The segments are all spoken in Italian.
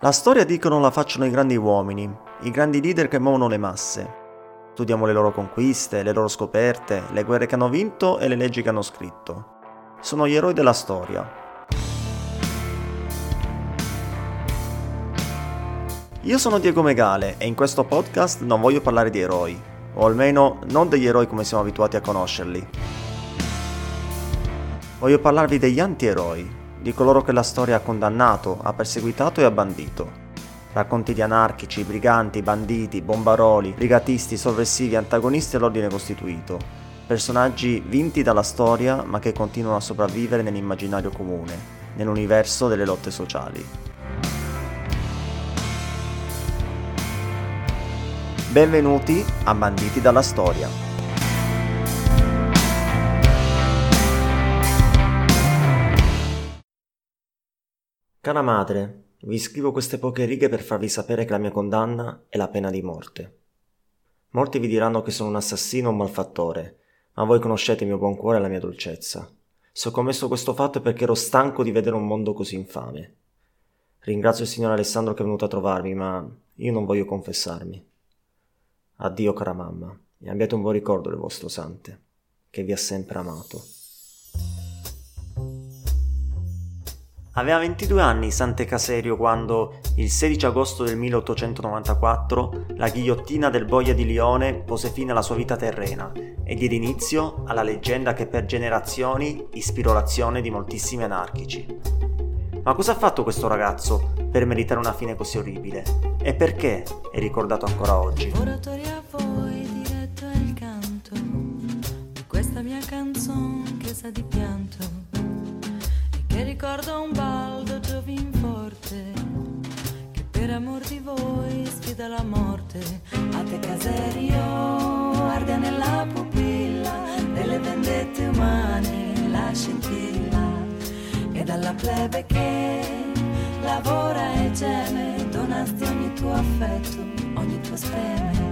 La storia dicono la facciano i grandi uomini, i grandi leader che muovono le masse. Studiamo le loro conquiste, le loro scoperte, le guerre che hanno vinto e le leggi che hanno scritto. Sono gli eroi della storia. Io sono Diego Megale e in questo podcast non voglio parlare di eroi, o almeno non degli eroi come siamo abituati a conoscerli. Voglio parlarvi degli anti-eroi, di coloro che la storia ha condannato, ha perseguitato e ha bandito. Racconti di anarchici, briganti, banditi, bombaroli, brigatisti, sovversivi, antagonisti all'ordine costituito. Personaggi vinti dalla storia ma che continuano a sopravvivere nell'immaginario comune, nell'universo delle lotte sociali. Benvenuti a Banditi dalla Storia. Cara madre, vi scrivo queste poche righe per farvi sapere che la mia condanna è la pena di morte. Molti vi diranno che sono un assassino o un malfattore, ma voi conoscete il mio buon cuore e la mia dolcezza. Se ho commesso questo fatto perché ero stanco di vedere un mondo così infame. Ringrazio il signor Alessandro che è venuto a trovarmi, ma io non voglio confessarmi. Addio cara mamma, e abbiate un buon ricordo del vostro sante, che vi ha sempre amato. Aveva 22 anni Sante Caserio quando, il 16 agosto del 1894, la ghigliottina del Boia di Lione pose fine alla sua vita terrena e diede inizio alla leggenda che per generazioni ispirò l'azione di moltissimi anarchici. Ma cosa ha fatto questo ragazzo per meritare una fine così orribile? E perché è ricordato ancora oggi? Oratoria a voi diretto il canto di questa mia canzone che sa di pianto e ricordo un baldo giovin forte che per amor di voi sfida la morte. A te caserio arde nella pupilla delle vendette umane la scintilla e dalla plebe che lavora e geme donasti ogni tuo affetto, ogni tuo speme.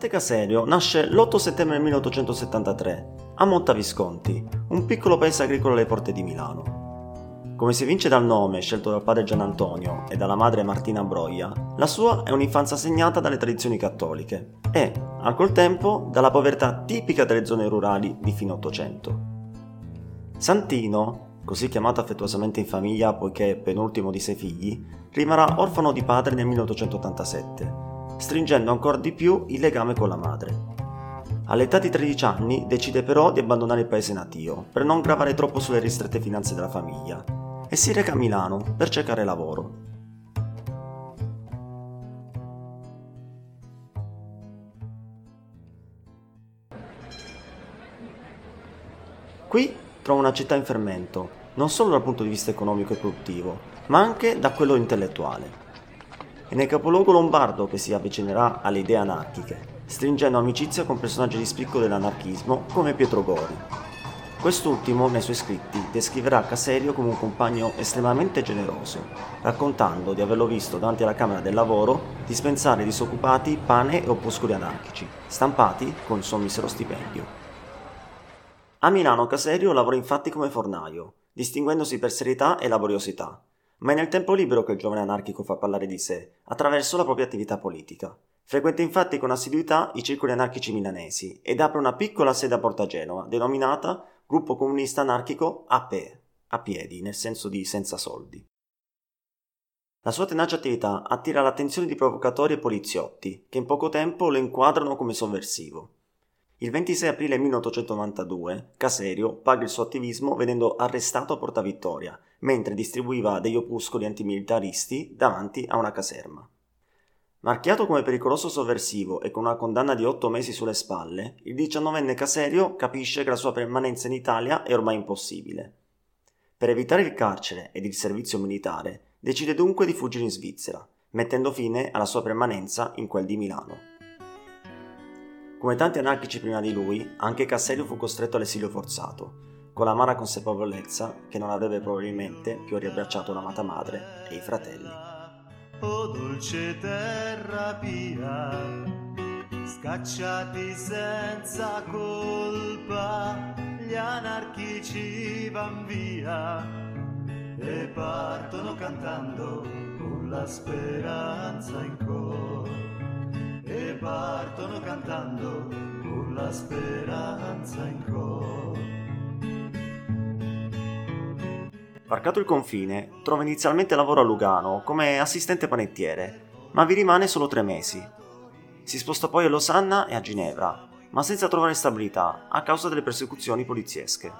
Sante Caserio nasce l'8 settembre 1873 a Montavisconti, un piccolo paese agricolo alle porte di Milano. Come si evince dal nome scelto dal padre Gian Antonio e dalla madre Martina Broia, la sua è un'infanzia segnata dalle tradizioni cattoliche e, al col tempo, dalla povertà tipica delle zone rurali di fine Ottocento. Santino, così chiamato affettuosamente in famiglia poiché è penultimo di sei figli, rimarrà orfano di padre nel 1887 stringendo ancora di più il legame con la madre. All'età di 13 anni decide però di abbandonare il paese natio per non gravare troppo sulle ristrette finanze della famiglia e si reca a Milano per cercare lavoro. Qui trova una città in fermento, non solo dal punto di vista economico e produttivo, ma anche da quello intellettuale. È nel capoluogo lombardo che si avvicinerà alle idee anarchiche, stringendo amicizia con personaggi di spicco dell'anarchismo come Pietro Gori. Quest'ultimo, nei suoi scritti, descriverà Caserio come un compagno estremamente generoso, raccontando di averlo visto davanti alla Camera del Lavoro dispensare disoccupati pane e opuscoli anarchici, stampati con il suo misero stipendio. A Milano Caserio lavora infatti come fornaio, distinguendosi per serietà e laboriosità, ma è nel tempo libero che il giovane anarchico fa parlare di sé, attraverso la propria attività politica. Frequenta infatti con assiduità i circoli anarchici milanesi ed apre una piccola sede a Porta Genova, denominata Gruppo Comunista Anarchico AP, a piedi, nel senso di senza soldi. La sua tenace attività attira l'attenzione di provocatori e poliziotti, che in poco tempo lo inquadrano come sovversivo. Il 26 aprile 1892 Caserio paga il suo attivismo venendo arrestato a Porta Vittoria, mentre distribuiva degli opuscoli antimilitaristi davanti a una caserma. Marchiato come pericoloso sovversivo e con una condanna di otto mesi sulle spalle, il diciannovenne Caserio capisce che la sua permanenza in Italia è ormai impossibile. Per evitare il carcere ed il servizio militare, decide dunque di fuggire in Svizzera, mettendo fine alla sua permanenza in quel di Milano. Come tanti anarchici prima di lui, anche Caserio fu costretto all'esilio forzato, con l'amara consapevolezza che non avrebbe probabilmente più riabbracciato l'amata madre e i fratelli. Oh dolce terra pia, Scacciati senza colpa, gli anarchici van via e partono cantando con la speranza in cuore. E partono cantando con la speranza in cuore. Varcato il confine, trova inizialmente lavoro a Lugano come assistente panettiere, ma vi rimane solo tre mesi si sposta poi a Losanna e a Ginevra, ma senza trovare stabilità a causa delle persecuzioni poliziesche.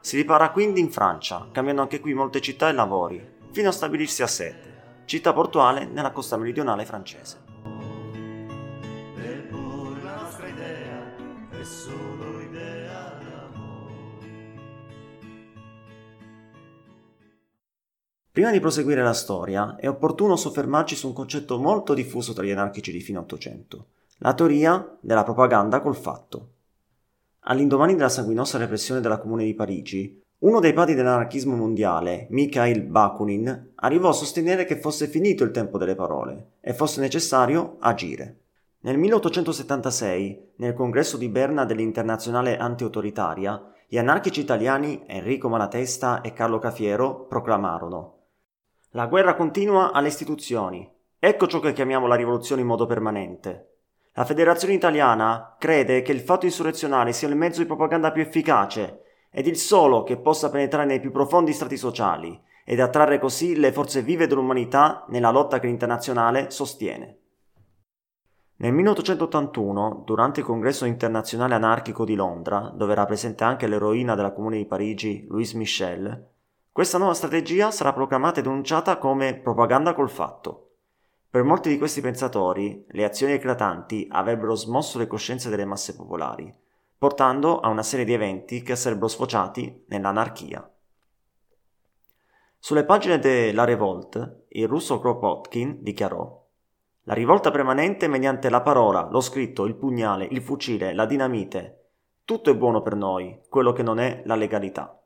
Si ripara quindi in Francia, cambiando anche qui molte città e lavori, fino a stabilirsi a Sète, città portuale nella costa meridionale francese. Solo idea. Prima di proseguire la storia, è opportuno soffermarci su un concetto molto diffuso tra gli anarchici di fine Ottocento, la teoria della propaganda col fatto. All'indomani della sanguinosa repressione della Comune di Parigi, uno dei padri dell'anarchismo mondiale, Mikhail Bakunin, arrivò a sostenere che fosse finito il tempo delle parole e fosse necessario agire. Nel 1876, nel congresso di Berna dell'Internazionale Antiautoritaria, gli anarchici italiani Enrico Malatesta e Carlo Cafiero proclamarono La guerra continua alle istituzioni. Ecco ciò che chiamiamo la rivoluzione in modo permanente. La Federazione Italiana crede che il fatto insurrezionale sia il mezzo di propaganda più efficace ed il solo che possa penetrare nei più profondi strati sociali ed attrarre così le forze vive dell'umanità nella lotta che l'internazionale sostiene. Nel 1881, durante il congresso internazionale anarchico di Londra, dove era presente anche l'eroina della Comune di Parigi, Louise Michel, questa nuova strategia sarà proclamata e denunciata come propaganda col fatto. Per molti di questi pensatori, le azioni eclatanti avrebbero smosso le coscienze delle masse popolari, portando a una serie di eventi che sarebbero sfociati nell'anarchia. Sulle pagine de La Revolte, il russo Kropotkin dichiarò La rivolta permanente mediante la parola, lo scritto, il pugnale, il fucile, la dinamite. Tutto è buono per noi, quello che non è la legalità.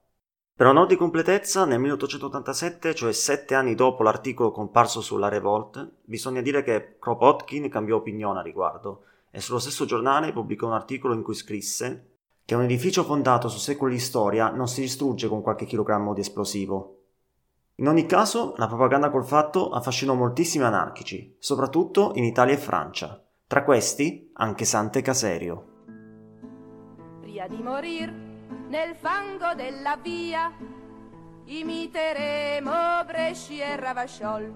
Per onor di completezza, nel 1887, cioè sette anni dopo l'articolo comparso sulla Revolt, bisogna dire che Kropotkin cambiò opinione a riguardo e sullo stesso giornale pubblicò un articolo in cui scrisse che un edificio fondato su secoli di storia non si distrugge con qualche chilogrammo di esplosivo. In ogni caso, la propaganda col fatto affascinò moltissimi anarchici, soprattutto in Italia e Francia. Tra questi anche Sante Caserio. Via di morir nel fango della via imiteremo Bresci e Ravasciol.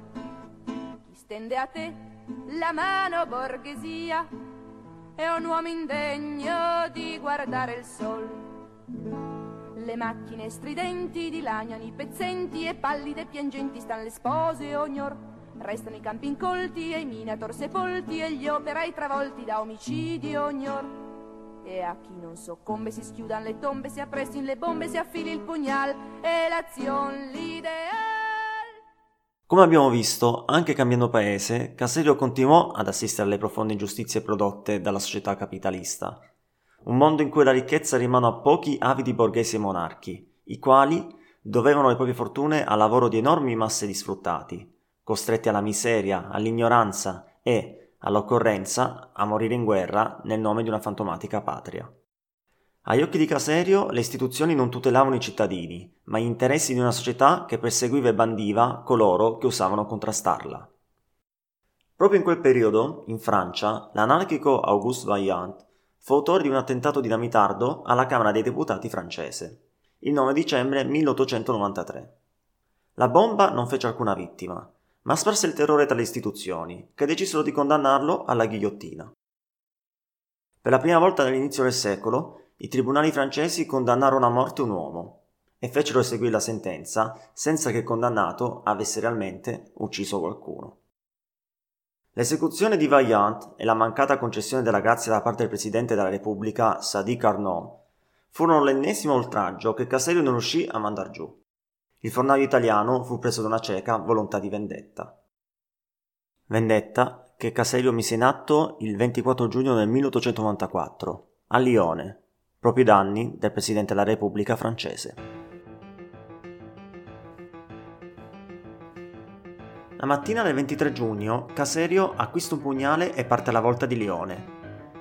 Chi stende a te la mano borghesia è un uomo indegno di guardare il sol. Le macchine stridenti dilaniano i pezzenti e pallide e piangenti stanno le spose ognor. Restano i campi incolti e i minator sepolti e gli operai travolti da omicidi ognor. E a chi non soccombe si schiudano le tombe, si apprestino le bombe, si affili il pugnal e l'azione l'ideal. Come abbiamo visto, anche cambiando paese, Caserio continuò ad assistere alle profonde ingiustizie prodotte dalla società capitalista. Un mondo in cui la ricchezza rimane a pochi avidi borghesi e monarchi, i quali dovevano le proprie fortune al lavoro di enormi masse di sfruttati, costretti alla miseria, all'ignoranza e, all'occorrenza, a morire in guerra nel nome di una fantomatica patria. Agli occhi di Caserio le istituzioni non tutelavano i cittadini, ma gli interessi di una società che perseguiva e bandiva coloro che usavano contrastarla. Proprio in quel periodo, in Francia, l'anarchico Auguste Vaillant fu autore di un attentato dinamitardo alla Camera dei Deputati francese, il 9 dicembre 1893. La bomba non fece alcuna vittima, ma sparse il terrore tra le istituzioni, che decisero di condannarlo alla ghigliottina. Per la prima volta dall'inizio del secolo, i tribunali francesi condannarono a morte un uomo e fecero eseguire la sentenza senza che il condannato avesse realmente ucciso qualcuno. L'esecuzione di Vaillant e la mancata concessione della grazia da parte del Presidente della Repubblica, Sadi Carnot, furono l'ennesimo oltraggio che Caserio non riuscì a mandar giù. Il fornaio italiano fu preso da una cieca volontà di vendetta. Vendetta che Caserio mise in atto il 24 giugno del 1894 a Lione, proprio i danni del Presidente della Repubblica francese. La mattina del 23 giugno Caserio acquista un pugnale e parte alla volta di Lione.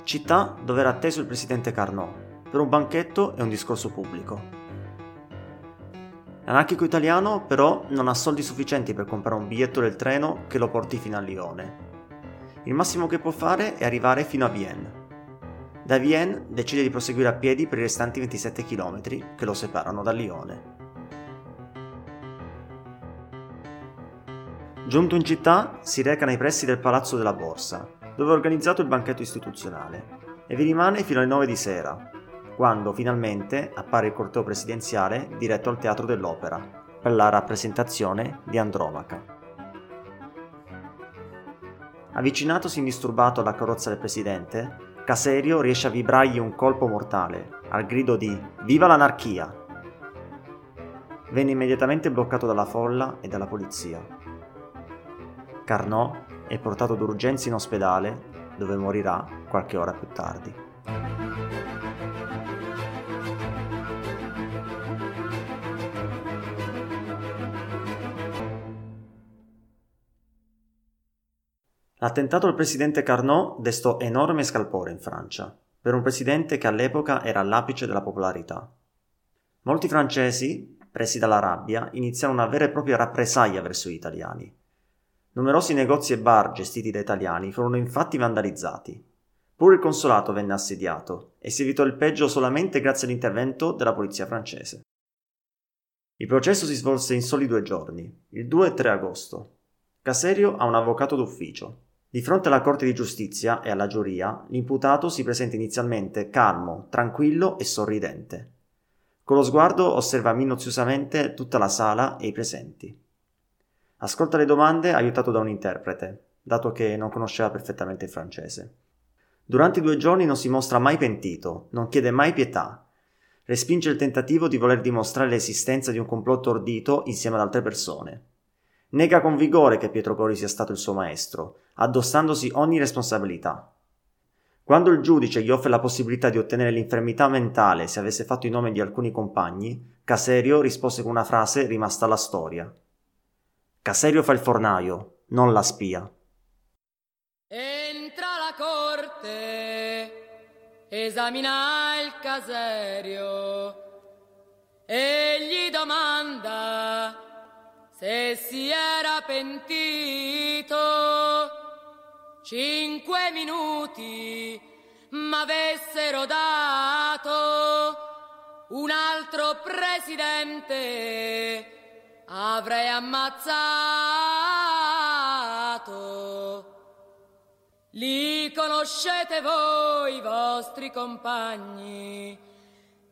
città dove era atteso il presidente Carnot per un banchetto e un discorso pubblico. L'anarchico italiano però non ha soldi sufficienti per comprare un biglietto del treno che lo porti fino a Lione. Il massimo che può fare è arrivare fino a Vienne. Da Vienne decide di proseguire a piedi per i restanti 27 km che lo separano da Lione. Giunto in città, si reca nei pressi del Palazzo della Borsa, dove è organizzato il banchetto istituzionale, e vi rimane fino alle 9 di sera, quando finalmente appare il corteo presidenziale diretto al Teatro dell'Opera per la rappresentazione di Andromaca. Avvicinatosi indisturbato alla carrozza del presidente, Caserio riesce a vibrargli un colpo mortale, al grido di Viva l'anarchia! Venne immediatamente bloccato dalla folla e dalla polizia. Carnot è portato d'urgenza in ospedale, dove morirà qualche ora più tardi. L'attentato al presidente Carnot destò enorme scalpore in Francia, per un presidente che all'epoca era all'apice della popolarità. Molti francesi, presi dalla rabbia, iniziarono una vera e propria rappresaglia verso gli italiani. Numerosi negozi e bar gestiti da italiani furono infatti vandalizzati. Pure il consolato venne assediato e si evitò il peggio solamente grazie all'intervento della polizia francese. Il processo si svolse in soli due giorni, il 2 e 3 agosto. Caserio ha un avvocato d'ufficio, di fronte alla Corte di Giustizia e alla giuria, l'imputato si presenta inizialmente calmo, tranquillo e sorridente. Con lo sguardo osserva minuziosamente tutta la sala e i presenti. Ascolta le domande aiutato da un interprete, dato che non conosceva perfettamente il francese. Durante i due giorni non si mostra mai pentito, non chiede mai pietà. Respinge il tentativo di voler dimostrare l'esistenza di un complotto ordito insieme ad altre persone. Nega con vigore che Pietro Gori sia stato il suo maestro, addossandosi ogni responsabilità. Quando il giudice gli offre la possibilità di ottenere l'infermità mentale se avesse fatto i nomi di alcuni compagni, Caserio rispose con una frase rimasta alla storia. Caserio fa il fornaio, non la spia. Entra la corte, esamina il Caserio e gli domanda se si era pentito cinque minuti m'avessero dato un altro presidente avrei ammazzato. Li conoscete voi i vostri compagni?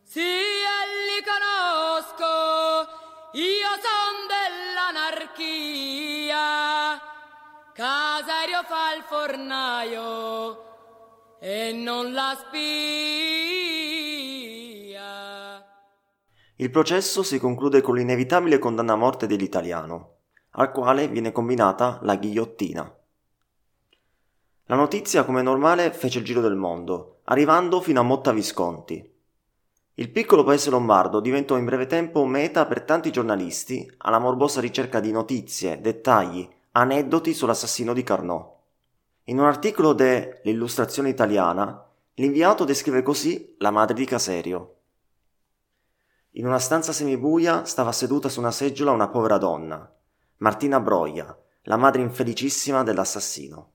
Sì li conosco. Io son dell'anarchia, Casario fa il fornaio. E non la spia. Il processo si conclude con l'inevitabile condanna a morte dell'italiano, al quale viene combinata la ghigliottina. La notizia, come normale, fece il giro del mondo, arrivando fino a Motta Visconti, il piccolo paese lombardo diventò in breve tempo meta per tanti giornalisti alla morbosa ricerca di notizie, dettagli, aneddoti sull'assassino di Carnot. In un articolo de L'illustrazione italiana, l'inviato descrive così la madre di Caserio. In una stanza semibuia stava seduta su una seggiola una povera donna, Martina Broia, la madre infelicissima dell'assassino.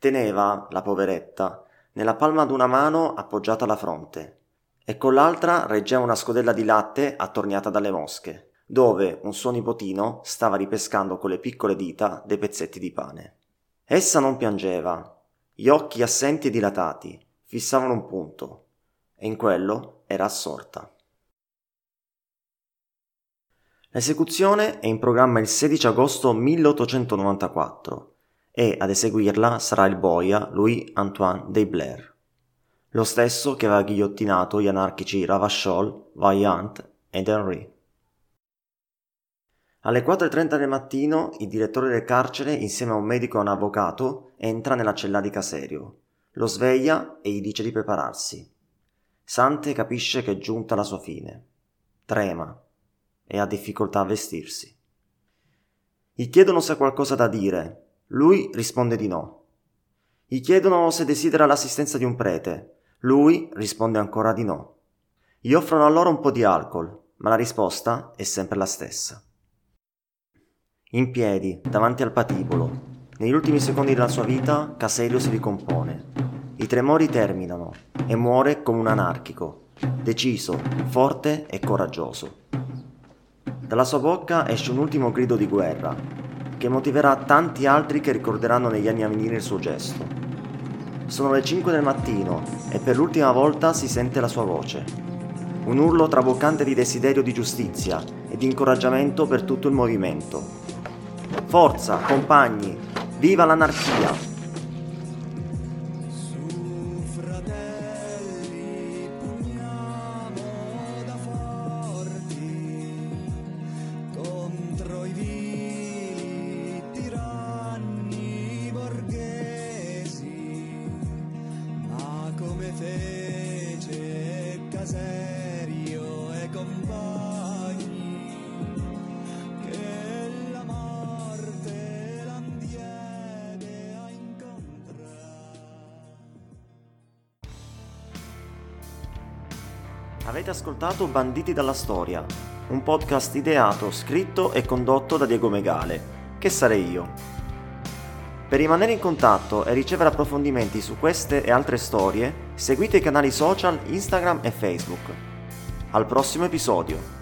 Teneva, la poveretta, nella palma d'una mano appoggiata alla fronte, e con l'altra reggeva una scodella di latte attorniata dalle mosche, dove un suo nipotino stava ripescando con le piccole dita dei pezzetti di pane. Essa non piangeva, gli occhi assenti e dilatati fissavano un punto, e in quello era assorta. L'esecuzione è in programma il 16 agosto 1894 e ad eseguirla sarà il boia Louis-Antoine de Blair lo stesso che aveva ghigliottinato gli anarchici Ravachol, Vaillant ed Henry. Alle 4.30 del mattino il direttore del carcere, insieme a un medico e un avvocato, entra nella cella di Caserio. Lo sveglia e gli dice di prepararsi. Sante capisce che è giunta la sua fine. Trema e ha difficoltà a vestirsi. Gli chiedono se ha qualcosa da dire. Lui risponde di no. Gli chiedono se desidera l'assistenza di un prete. Lui risponde ancora di no. Gli offrono allora un po' di alcol, ma la risposta è sempre la stessa. In piedi, davanti al patibolo, negli ultimi secondi della sua vita, Caselio si ricompone. I tremori terminano e muore come un anarchico, deciso, forte e coraggioso. Dalla sua bocca esce un ultimo grido di guerra, che motiverà tanti altri che ricorderanno negli anni a venire il suo gesto. Sono le 5 del mattino e per l'ultima volta si sente la sua voce. Un urlo traboccante di desiderio di giustizia e di incoraggiamento per tutto il movimento. Forza, compagni, viva l'anarchia! Avete ascoltato Banditi dalla Storia, un podcast ideato, scritto e condotto da Diego Megale, che sarei io. Per rimanere in contatto e ricevere approfondimenti su queste e altre storie, seguite i canali social Instagram e Facebook. Al prossimo episodio!